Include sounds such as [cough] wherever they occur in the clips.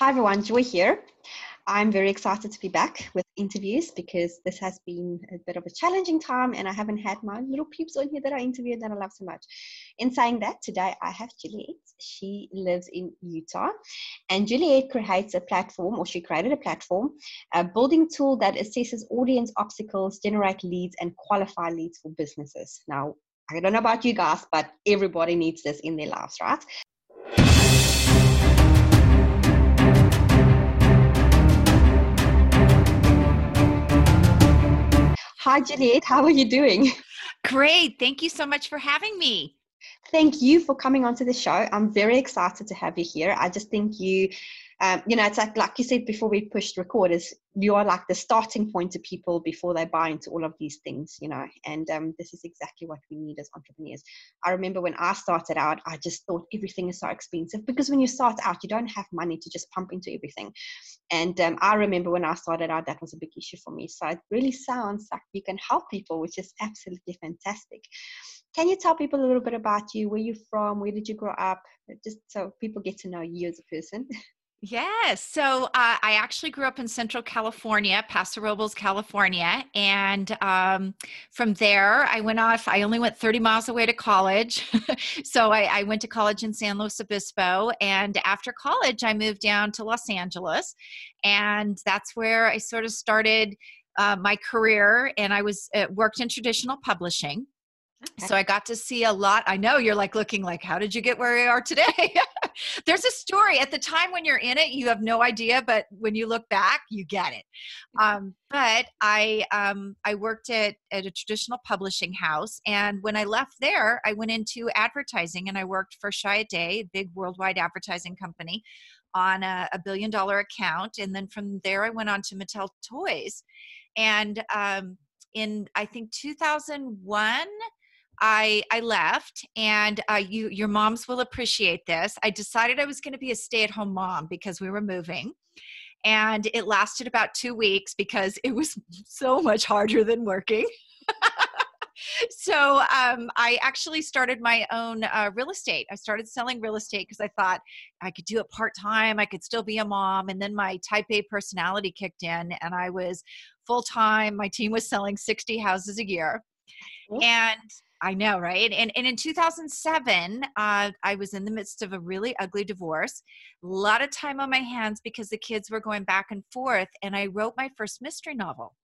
Hi everyone, Joy here. I'm very excited to be back with interviews because this has been a bit of a challenging time and I haven't had my little peeps on here that I interviewed that I love so much. In saying that, today I have Juliet. She lives in Utah and Juliet creates a platform or she created a platform, a building tool that assesses audience obstacles, generate leads and qualify leads for businesses. Now, I don't know about you guys, but everybody needs this in their lives, right? Hi, Juliet. How are you doing? Great. Thank you so much for having me. Thank you for coming onto the show. I'm very excited to have you here. I just think you um, you know, it's like like you said before we pushed record, is you are like the starting point to people before they buy into all of these things, you know. And um, this is exactly what we need as entrepreneurs. I remember when I started out, I just thought everything is so expensive because when you start out, you don't have money to just pump into everything. And um, I remember when I started out, that was a big issue for me. So it really sounds like you can help people, which is absolutely fantastic. Can you tell people a little bit about you? Where you from? Where did you grow up? Just so people get to know you as a person. [laughs] Yes. So uh, I actually grew up in Central California, Paso Robles, California. And um, from there, I went off. I only went 30 miles away to college. [laughs] so I, I, went to college in San Luis Obispo. And after college, I moved down to Los Angeles. And that's where I sort of started uh, my career. And I was uh, worked in traditional publishing. Okay. So I got to see a lot. I know you're like looking like, how did you get where you are today? [laughs] There's a story. At the time when you're in it, you have no idea, but when you look back, you get it. Um, but I um, I worked at, at a traditional publishing house, and when I left there, I went into advertising, and I worked for Chiat/Day, a big worldwide advertising company, on a, a billion dollar account, and then from there, I went on to Mattel Toys, and um, in I think 2001 I I left, and uh, you your moms will appreciate this. I decided I was going to be a stay at home mom because we were moving, and it lasted about two weeks because it was so much harder than working. [laughs] so um, I actually started my own uh, real estate. I started selling real estate because I thought I could do it part time. I could still be a mom, and then my Type A personality kicked in, and I was full time. My team was selling sixty houses a year, and I know, right? And, and in 2007, uh, I was in the midst of a really ugly divorce, a lot of time on my hands because the kids were going back and forth, and I wrote my first mystery novel.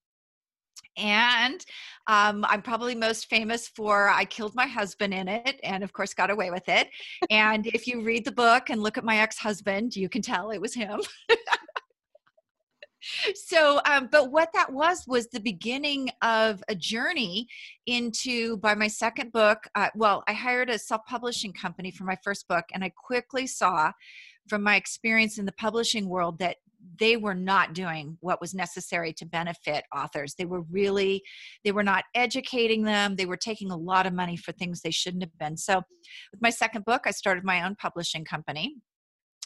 And um, I'm probably most famous for I killed my husband in it, and of course got away with it. [laughs] and if you read the book and look at my ex-husband, you can tell it was him. [laughs] so um, but what that was was the beginning of a journey into by my second book uh, well i hired a self-publishing company for my first book and i quickly saw from my experience in the publishing world that they were not doing what was necessary to benefit authors. They were really they were not educating them. They were taking a lot of money for things they shouldn't have been. So with my second book i started my own publishing company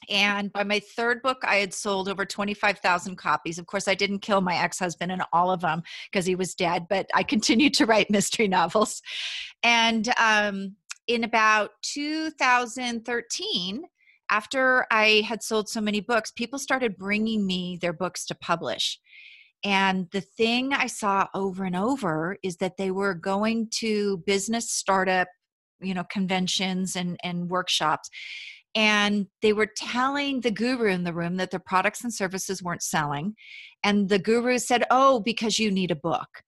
and by my third book, I had sold over 25,000 copies. Of course, I didn't kill my ex husband in all of them because he was dead, but I [laughs] continued to write mystery novels. And um, in about 2013, after I had sold so many books, people started bringing me their books to publish. And the thing I saw over and over is that they were going to business startup, you know, conventions and, and workshops and they were telling the guru in the room that their products and services weren't selling and the guru said oh because you need a book.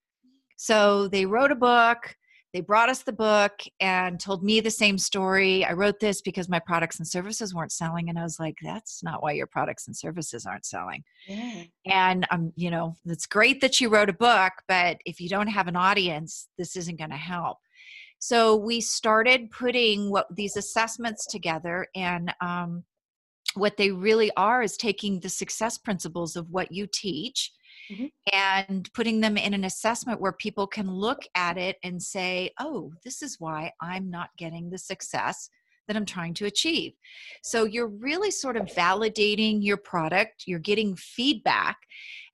So they wrote a book they brought us the book and told me the same story. I wrote this because my products and services weren't selling and i was like that's not why your products and services aren't selling. Yeah. and um you know it's great that you wrote a book but if you don't have an audience this isn't going to help so we started putting what these assessments together, and um, what they really are is taking the success principles of what you teach. Mm-hmm. and putting them in an assessment where people can look at it and say, oh, this is why I'm not getting the success that I'm trying to achieve. So you're really sort of validating your product, you're getting feedback,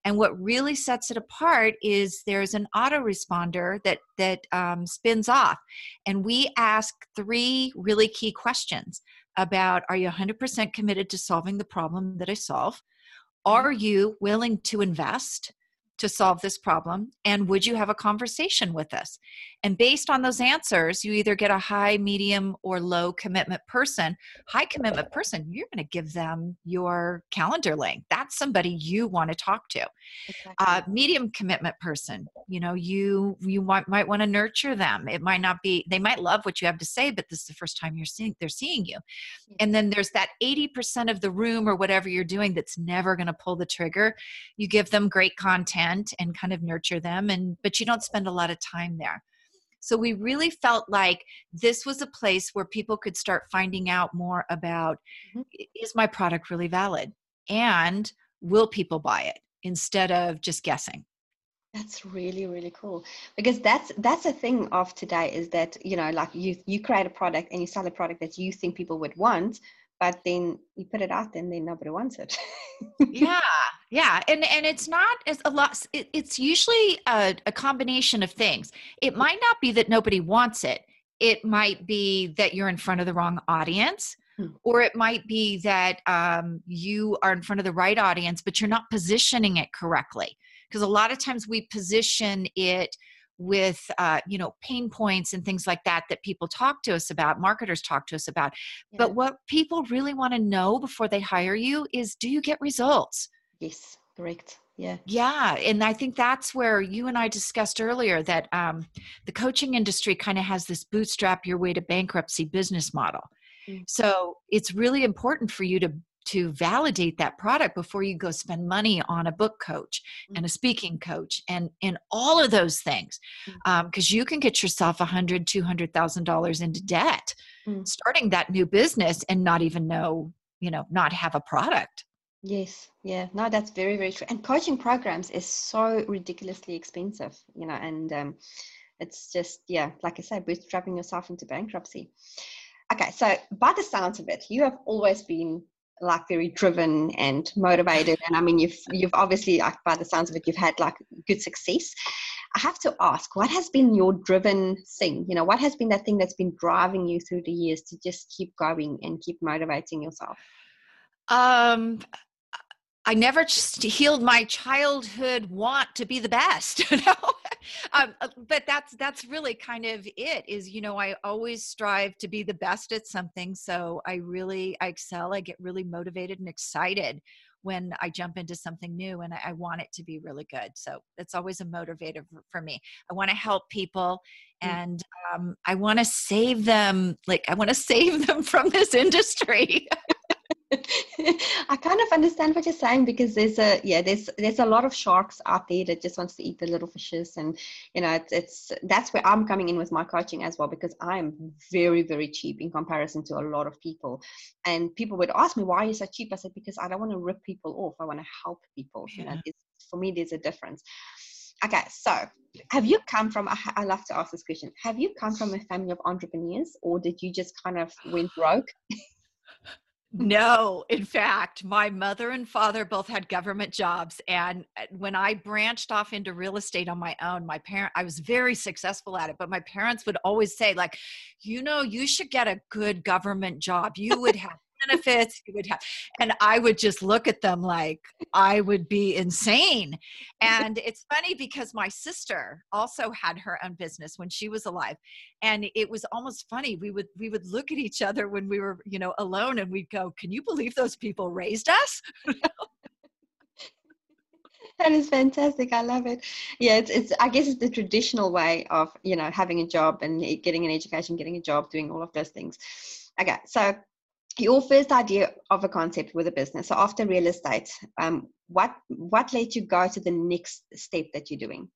and what really sets it apart is there's an autoresponder that that um, spins off, and we ask three really key questions about are you 100% committed to solving the problem that I solve? Mm-hmm. Are you willing to invest to solve this problem? And would you have a conversation with us? And based on those answers, you either get a high, medium, or low commitment person. High commitment person, you're going to give them your calendar link. That's somebody you want to talk to. Exactly. Uh, medium commitment person, you know, you you might, might want to nurture them. It might not be they might love what you have to say, but this is the first time you're seeing they're seeing you. And then there's that 80% of the room or whatever you're doing that's never going to pull the trigger. You give them great content and kind of nurture them, and but you don't spend a lot of time there. So we really felt like this was a place where people could start finding out more about mm-hmm. is my product really valid? And will people buy it instead of just guessing? That's really really cool because that's that's a thing of today is that you know like you you create a product and you sell a product that you think people would want, but then you put it out and then nobody wants it. Yeah [laughs] yeah and and it's not as a lot it, it's usually a, a combination of things. It might not be that nobody wants it. It might be that you're in front of the wrong audience hmm. or it might be that um, you are in front of the right audience but you're not positioning it correctly. Because a lot of times we position it with uh, you know pain points and things like that that people talk to us about marketers talk to us about yeah. but what people really want to know before they hire you is do you get results yes correct yeah yeah and i think that's where you and i discussed earlier that um, the coaching industry kind of has this bootstrap your way to bankruptcy business model mm. so it's really important for you to to validate that product before you go spend money on a book coach and a mm. speaking coach and and all of those things because mm. um, you can get yourself a hundred two hundred thousand dollars into debt mm. starting that new business and not even know you know not have a product yes yeah no that's very very true and coaching programs is so ridiculously expensive you know and um, it's just yeah like i said bootstrapping yourself into bankruptcy okay so by the sounds of it you have always been like very driven and motivated and i mean you've you've obviously like by the sounds of it you've had like good success i have to ask what has been your driven thing you know what has been that thing that's been driving you through the years to just keep going and keep motivating yourself um I never healed my childhood want to be the best. [laughs] You know? Um, uh, but that's that's really kind of it. Is you know I always strive to be the best at something. So I really I excel. I get really motivated and excited when I jump into something new and I, want it to be really good. So it's always a motivator for me. I want to help people mm. and um, I want to save them. Like I want to [laughs] save them from this industry. [laughs] [laughs] I kind of understand what you're saying because there's a yeah there's there's a lot of sharks out there that just wants to eat the little fishes and you know it's, it's that's where I'm coming in with my coaching as well because I'm very very cheap in comparison to a lot of people. And people would ask me why are you so cheap? I said because I don't want to rip people off. I want to help people. Yeah. you know for me there's a difference. Okay so have you come from I love to ask this question. Have you come from a family of entrepreneurs or did you just kind of went broke [laughs] no, in fact, my mother and father both had government jobs. And uh, when I branched off into real estate on my own, my parent, I was very successful at it, but my parents would always say, like, you know, you should get a good government job. You would have benefits you would have and i would just look at them like i would be insane. And it's funny because my sister also had her own business when she was alive and it was almost funny we would we would look at each other when we were you know alone and we'd go can you believe those people raised us? [laughs] That is fantastic i love it. Yeah it's, it's i guess it's the traditional way of you know having a job and getting an education getting a job doing all of those things. Okay so your first idea of a concept with a business. So after real estate um, what what led you go to the next step that you're doing?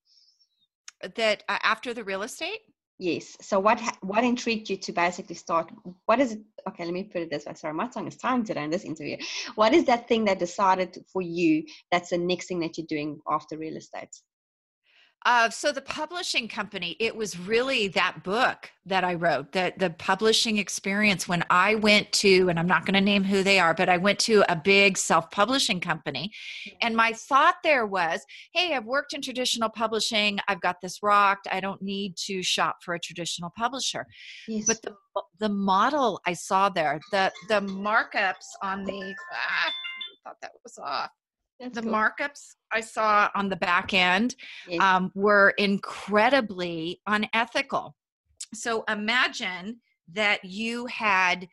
That uh, after the real estate? Yes. So what what intrigued you to basically start? What is it okay let me put it this way. Sorry my tongue is time today in this interview. What is that thing that decided for you that's the next thing that you're doing after real estate Uh, so the publishing company, it was really that book that I wrote, the the publishing experience. When I went to, and I'm not going to name who they are, but I went to a big self-publishing company, and my thought there was, hey, I've worked in traditional publishing, I've got this rocked, I don't need to shop for a traditional publisher. Yes. But the the model I saw there, the the markups on the, ah, I thought that was off that's the cool. markups I saw on the back end yes. um, were incredibly unethical. So imagine that you had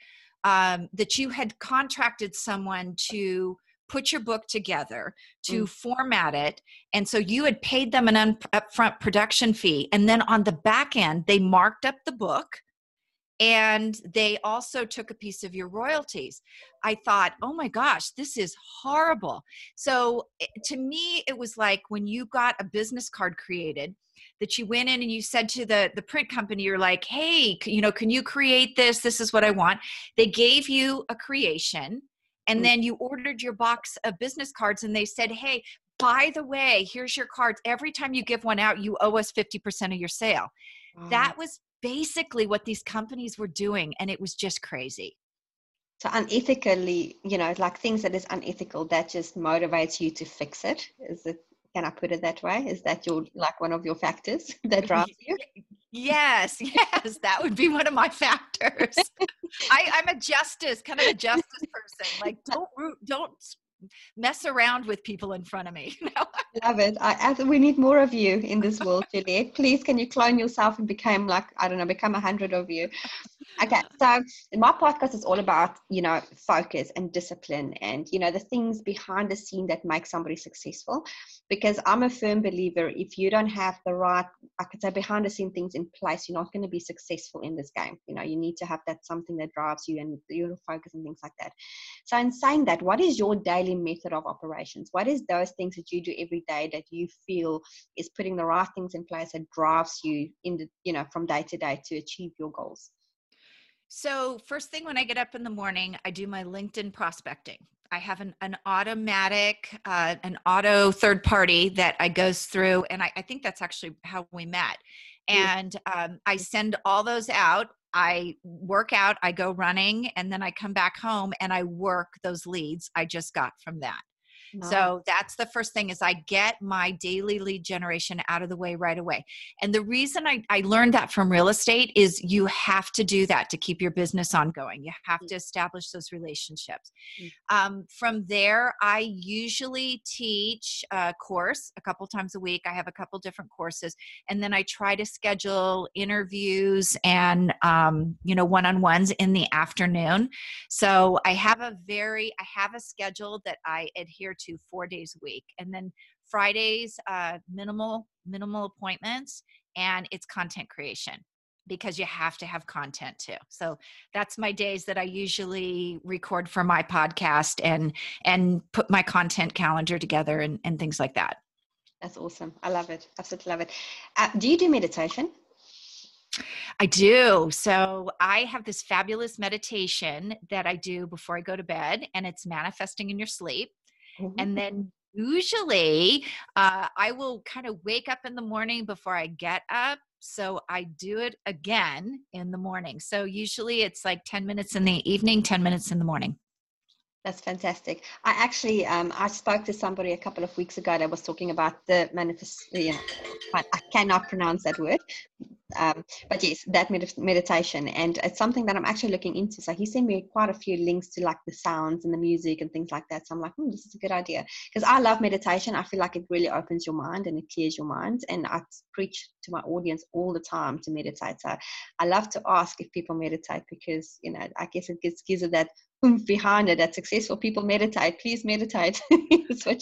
um, that you had contracted someone to put your book together to mm. format it and so you had paid them an un- upfront production fee and then on the back end they marked up the book and they also took a piece of your royalties. I thought, oh my gosh, this is horrible. So eh, to me, it was like when you got a business card created that you went in and you said to the the print company you're like hey you know can you create this this is what i want they gave you a creation and mm. then you ordered your box of business cards and they said hey by the way here's your cards every time you give one out you owe us 50% of your sale that was basically what these companies were doing and it was just crazy. So unethically you know like things that is unethical that just motivates you to fix it is it can i put it that way? Is that your like one of your factors [laughs] that [laughs] drives you? Yes [laughs] yes that would be one of my factors. I, i'm a justice kind of a justice person. Like don't root, don't mess around with people in front of me. [laughs] Love it. I, I, we need more of you in this world, Juliet. Please, can you clone yourself and become like I don't know, become a hundred of you? Okay, so my podcast is all about you know focus and discipline, and you know the things behind the scene that make somebody successful. Because I'm a firm believer, if you don't have the right, I could say behind the scene things in place, you're not going to be successful in this game. You know, you need to have that something that drives you and your focus and things like that. So, in saying that, what is your daily daily method of operations? What is those things that you do every day that you feel is putting the right things in place that drives you in the, you know, from day to day to achieve your goals? So, first thing when I get up in the morning, I do my LinkedIn prospecting. I have an, an automatic, uh, an auto third party that I goes through, and I, I think that's actually how we met. And um, I send all those out I work out, I go running, and then I come back home and I work those leads I just got from that. So that's the first thing is I get my daily lead generation out of the way right away. And the reason I, I learned that from real estate is you have to do that to keep your business ongoing. You have mm. to establish those relationships. Mm. Um, from there, I usually teach a course a couple times a week. I have a couple different courses, and then I try to schedule interviews and um, you know one-on-ones in the afternoon. So I have a very I have a schedule that I adhere to four days a week. And then Fridays, uh, minimal, minimal appointments, and it's content creation because you have to have content too. So that's my days that I usually record for my podcast and and put my content calendar together and, and things like that. That's awesome. I love it. Absolutely love it. Uh, do you do meditation? I do. So I have this fabulous meditation that I do before I go to bed, and it's manifesting in your sleep. Mm-hmm. And then usually uh, I will kind of wake up in the morning before I get up. So I do it again in the morning. So usually it's like 10 minutes in the evening, 10 minutes in the morning. That's fantastic. I actually, um, I spoke to somebody a couple of weeks ago that was talking about the manifest. I cannot pronounce that word, um, but yes, that med- meditation, and it's something that I'm actually looking into. So he sent me quite a few links to like the sounds and the music and things like that. So I'm like, hmm, this is a good idea because I love meditation. I feel like it really opens your mind and it clears your mind. And I preach to my audience all the time to meditate. So I love to ask if people meditate because you know I guess it gives gives it that oomph behind it that successful. People meditate. Please meditate. [laughs]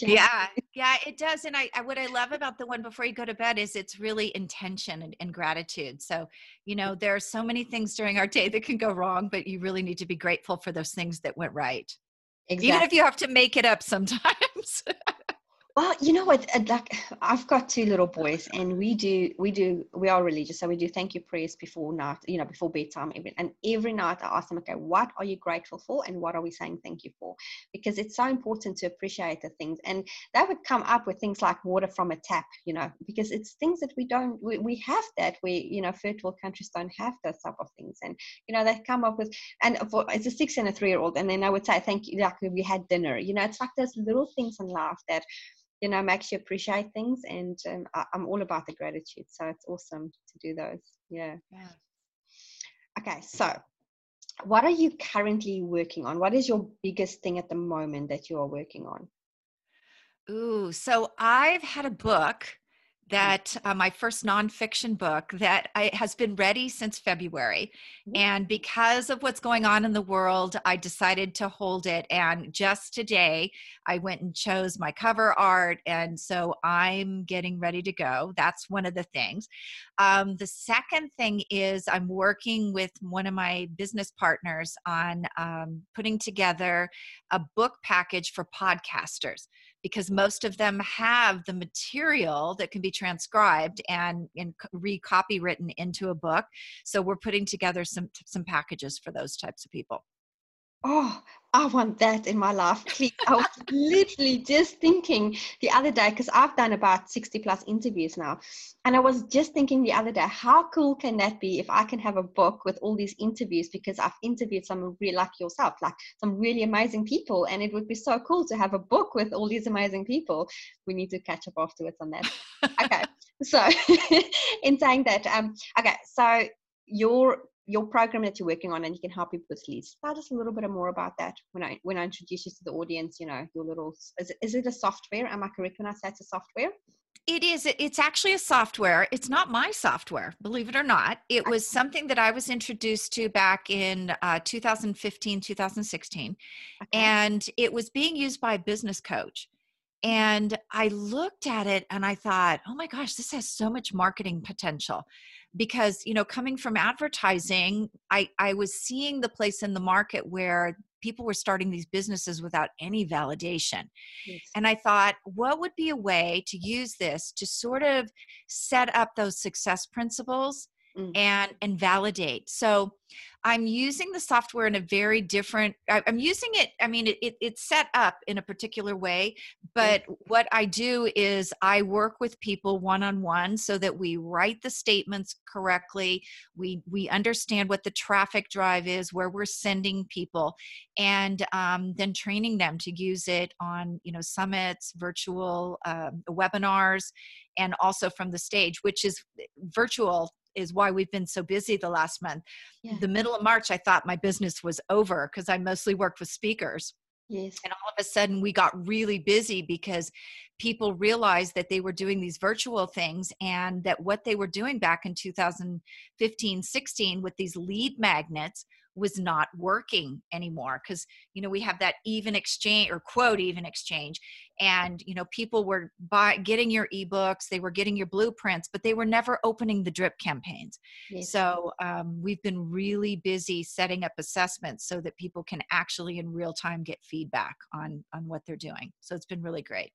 Yeah. yeah it does. And I, I, what i love about the one before you go to bed is it's really intention and, and, gratitude. So you know there are so many things during our day that can go wrong but you really need to be grateful for those things that went right. Exactly. even if you have to make it up sometimes [laughs] Well, you know what? Uh, like, [sighs] I've got two little boys, and we do, we do, we are religious, so we do thank you prayers before night, you know, before bedtime. Every, and every night I ask them, okay, what are you grateful for, and what are we saying thank you for? Because it's so important to appreciate the things, and that would come up with things like water from a tap, you know, because it's things that we don't, we, we have that. We, you know, third world countries don't have those type of things, and you know, they come up with, and for it's a six and a three year old, and then I would say thank you, like we had dinner, you know, it's like those little things in life that you know makes you appreciate things and um, I, am all about the gratitude so it's awesome to do those yeah. Yeah. Okay so what are you currently working on? What is your biggest thing at the moment that you are working on? Ooh so i've had a book. That uh, my first nonfiction book that I, has been ready since February. Mm-hmm. And because of what's going on in the world, I decided to hold it. And just today, I went and chose my cover art. And so I'm getting ready to go. That's one of the things. Um, the second thing is I'm working with one of my business partners on um, putting together a book package for podcasters because most of them have the material that can be transcribed and, and recopywritten into a book. So we're putting together some some packages for those types of people. Oh, I want that in my life, please. I was literally just thinking the other day, because I've done about 60 plus interviews now. And I was just thinking the other day, how cool can that be if I can have a book with all these interviews? Because I've interviewed some really like yourself, like some really amazing people. And it would be so cool to have a book with all these amazing people. We need to catch up afterwards on that. [laughs] okay. So, [laughs] in saying that, um, okay, so your your program that you're working on and you can help people with leads. Tell us a little bit more about that when I when I introduce you to the audience, you know, your little is it, is it a software? Am I correct when I say it's a software? It is. It's actually a software. It's not my software, believe it or not. It was something that I was introduced to back in uh, 2015, 2016. Okay. And it was being used by a business coach. And I looked at it and I thought, oh my gosh, this has so much marketing potential because you know coming from advertising i i was seeing the place in the market where people were starting these businesses without any validation yes. and i thought what would be a way to use this to sort of set up those success principles mm. and and validate so I'm using the software in a very different, I'm using it, I mean, it, it, it's set up in a particular way, but what I do is I work with people one on one so that we write the statements correctly. We, we understand what the traffic drive is, where we're sending people, and um, then training them to use it on, you know, summits, virtual um, webinars, and also from the stage, which is virtual is why we've been so busy the last month. Yeah. The middle of March, I thought my business was over because I mostly worked with speakers. Yes. And all of a sudden, we got really busy because people realized that they were doing these virtual things and that what they were doing back in 2015 16 with these lead magnets was not working anymore. Because you know we have that even exchange or quote even exchange and you know people were buy, getting your ebooks they were getting your blueprints but they were never opening the drip campaigns. Yes. so um, we've been really busy setting up assessments so that people can actually in real time get feedback on on what they're doing. So it's been really great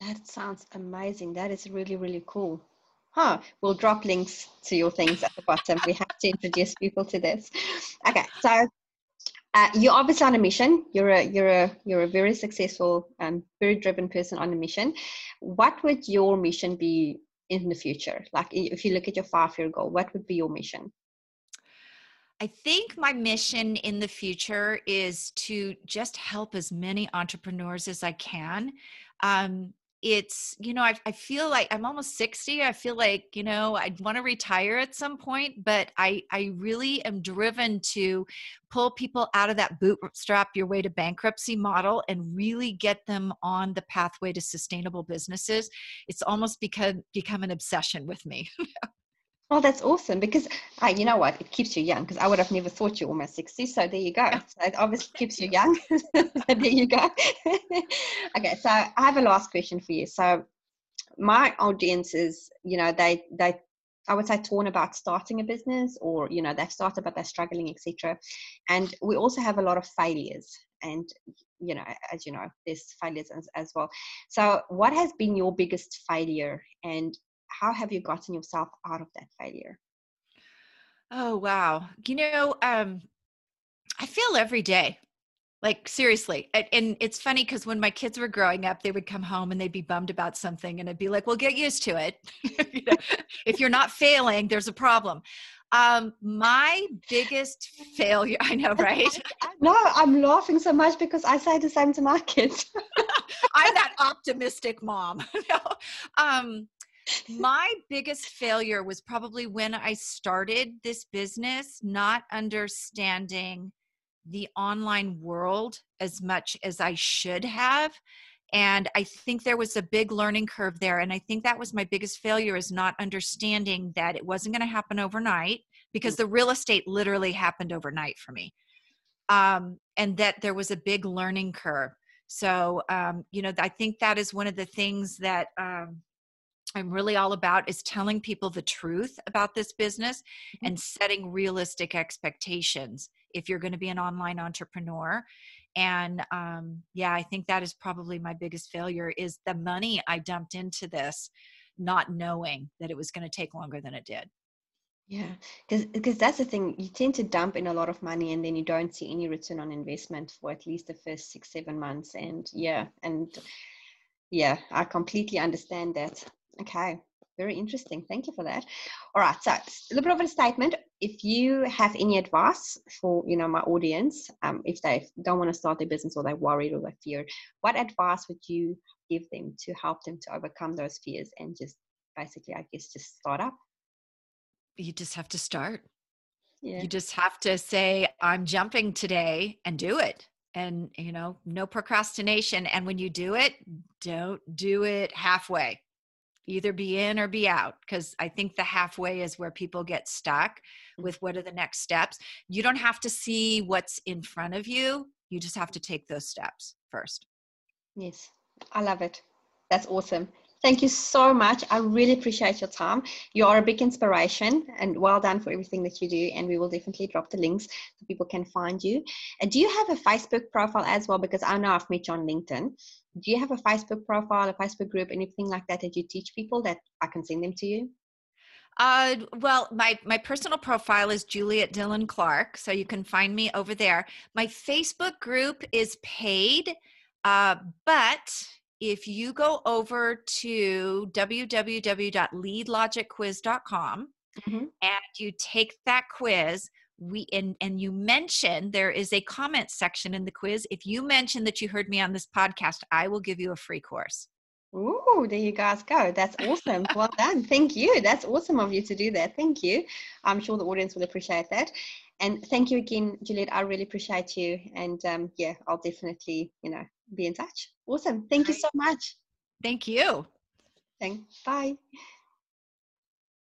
that sounds amazing that is really really cool huh, we'll drop links to your things at the bottom. we have to introduce people to this. Okay, so uh, you're obviously on a mission. You're a you're a you're a very successful, um, very driven person on a mission. What would your mission be in the future? Like if you look at your five year goal, what would be your mission? I think my mission in the future is to just help as many entrepreneurs as I can. Um, it's you know I, I feel like i'm almost 60 i feel like you know i'd want to retire at some point but i i really am driven to pull people out of that bootstrap your way to bankruptcy model and really get them on the pathway to sustainable businesses. It's almost become become an obsession with me [laughs] Oh, that's awesome because uh, you know what? It keeps you young because I would have never thought you're almost 60. So there you go. So it obviously keeps you young. [laughs] so there you go. [laughs] okay, so I have a last question for you. So my audience is, you know, they they I would say torn about starting a business or, you know, they've started but they're struggling, etc. And we also have a lot of failures. And you know as you know there's failures as, as well so what has been your biggest failure and how have you gotten yourself out of that failure? Oh wow. You know um i feel every day. Like seriously and it's funny because when my kids were growing up they would come home and they'd be bummed about something and i'd be like well get used to it. [laughs] You know, if you're not failing there's a problem. Um my biggest failure [laughs] i know [laughs] right? No i'm laughing so much because i say the same to my kids. I'm that optimistic mom no. um my biggest failure was probably when i started this business not understanding the online world as much as I should have. And I think there was a big learning curve there. And I think that was my biggest failure is not understanding that it wasn't going to happen overnight because the real estate literally happened overnight for me. Um, and that there was a big learning curve. So, um, you know, I think that is one of the things that um, I'm really all about is telling people the truth about this business mm-hmm. and setting realistic expectations if you're going to be an online entrepreneur. And um, yeah i think that is probably my biggest failure is the money i dumped into this not knowing that it was going to take longer than it did. Yeah because because that's the thing you tend to dump in a lot of money and then you don't see any return on investment for at least the first six seven months and yeah and yeah i completely understand that okay very interesting. Thank you for that. All right, so a little bit of a statement. If you have any advice for you know my audience, um, if they don't want to start their business or they're worried or they fear, what advice would you give them to help them to overcome those fears and just basically, I guess, just start up? You just have to start. Yeah. You just have to say, I'm jumping today and do it and you know no procrastination and when you do it don't do it halfway either be in or be out because i think the halfway is where people get stuck mm. with what are the next steps. You don't have to see what's in front of you you just have to take those steps first. Yes i love it. That's awesome thank you so much. I really appreciate your time. You are a big inspiration and well done for everything that you do and we will definitely drop the links so people can find you. And do you have a facebook profile as well? Because i know i've met you on linkedin. Do you have a Facebook profile, a Facebook group, anything like that that you teach people that I can send them to you? Uh, well, my my personal profile is Juliet Dillon Clark, so you can find me over there. My Facebook group is paid, uh, but if you go over to www.leadlogicquiz.com mm-hmm. and you take that quiz, we and and you mention there is a comment section in the quiz if you mention that you heard me on this podcast i will give you a free course Oh, there you guys go. That's awesome. [laughs] well done. Thank you. That's awesome of you to do that. Thank you. I'm sure the audience will appreciate that. And thank you again, Juliet. I really appreciate you. And um, yeah, I'll definitely, you know, be in touch. Awesome. Thank you so much. Thank you. Thanks. Bye.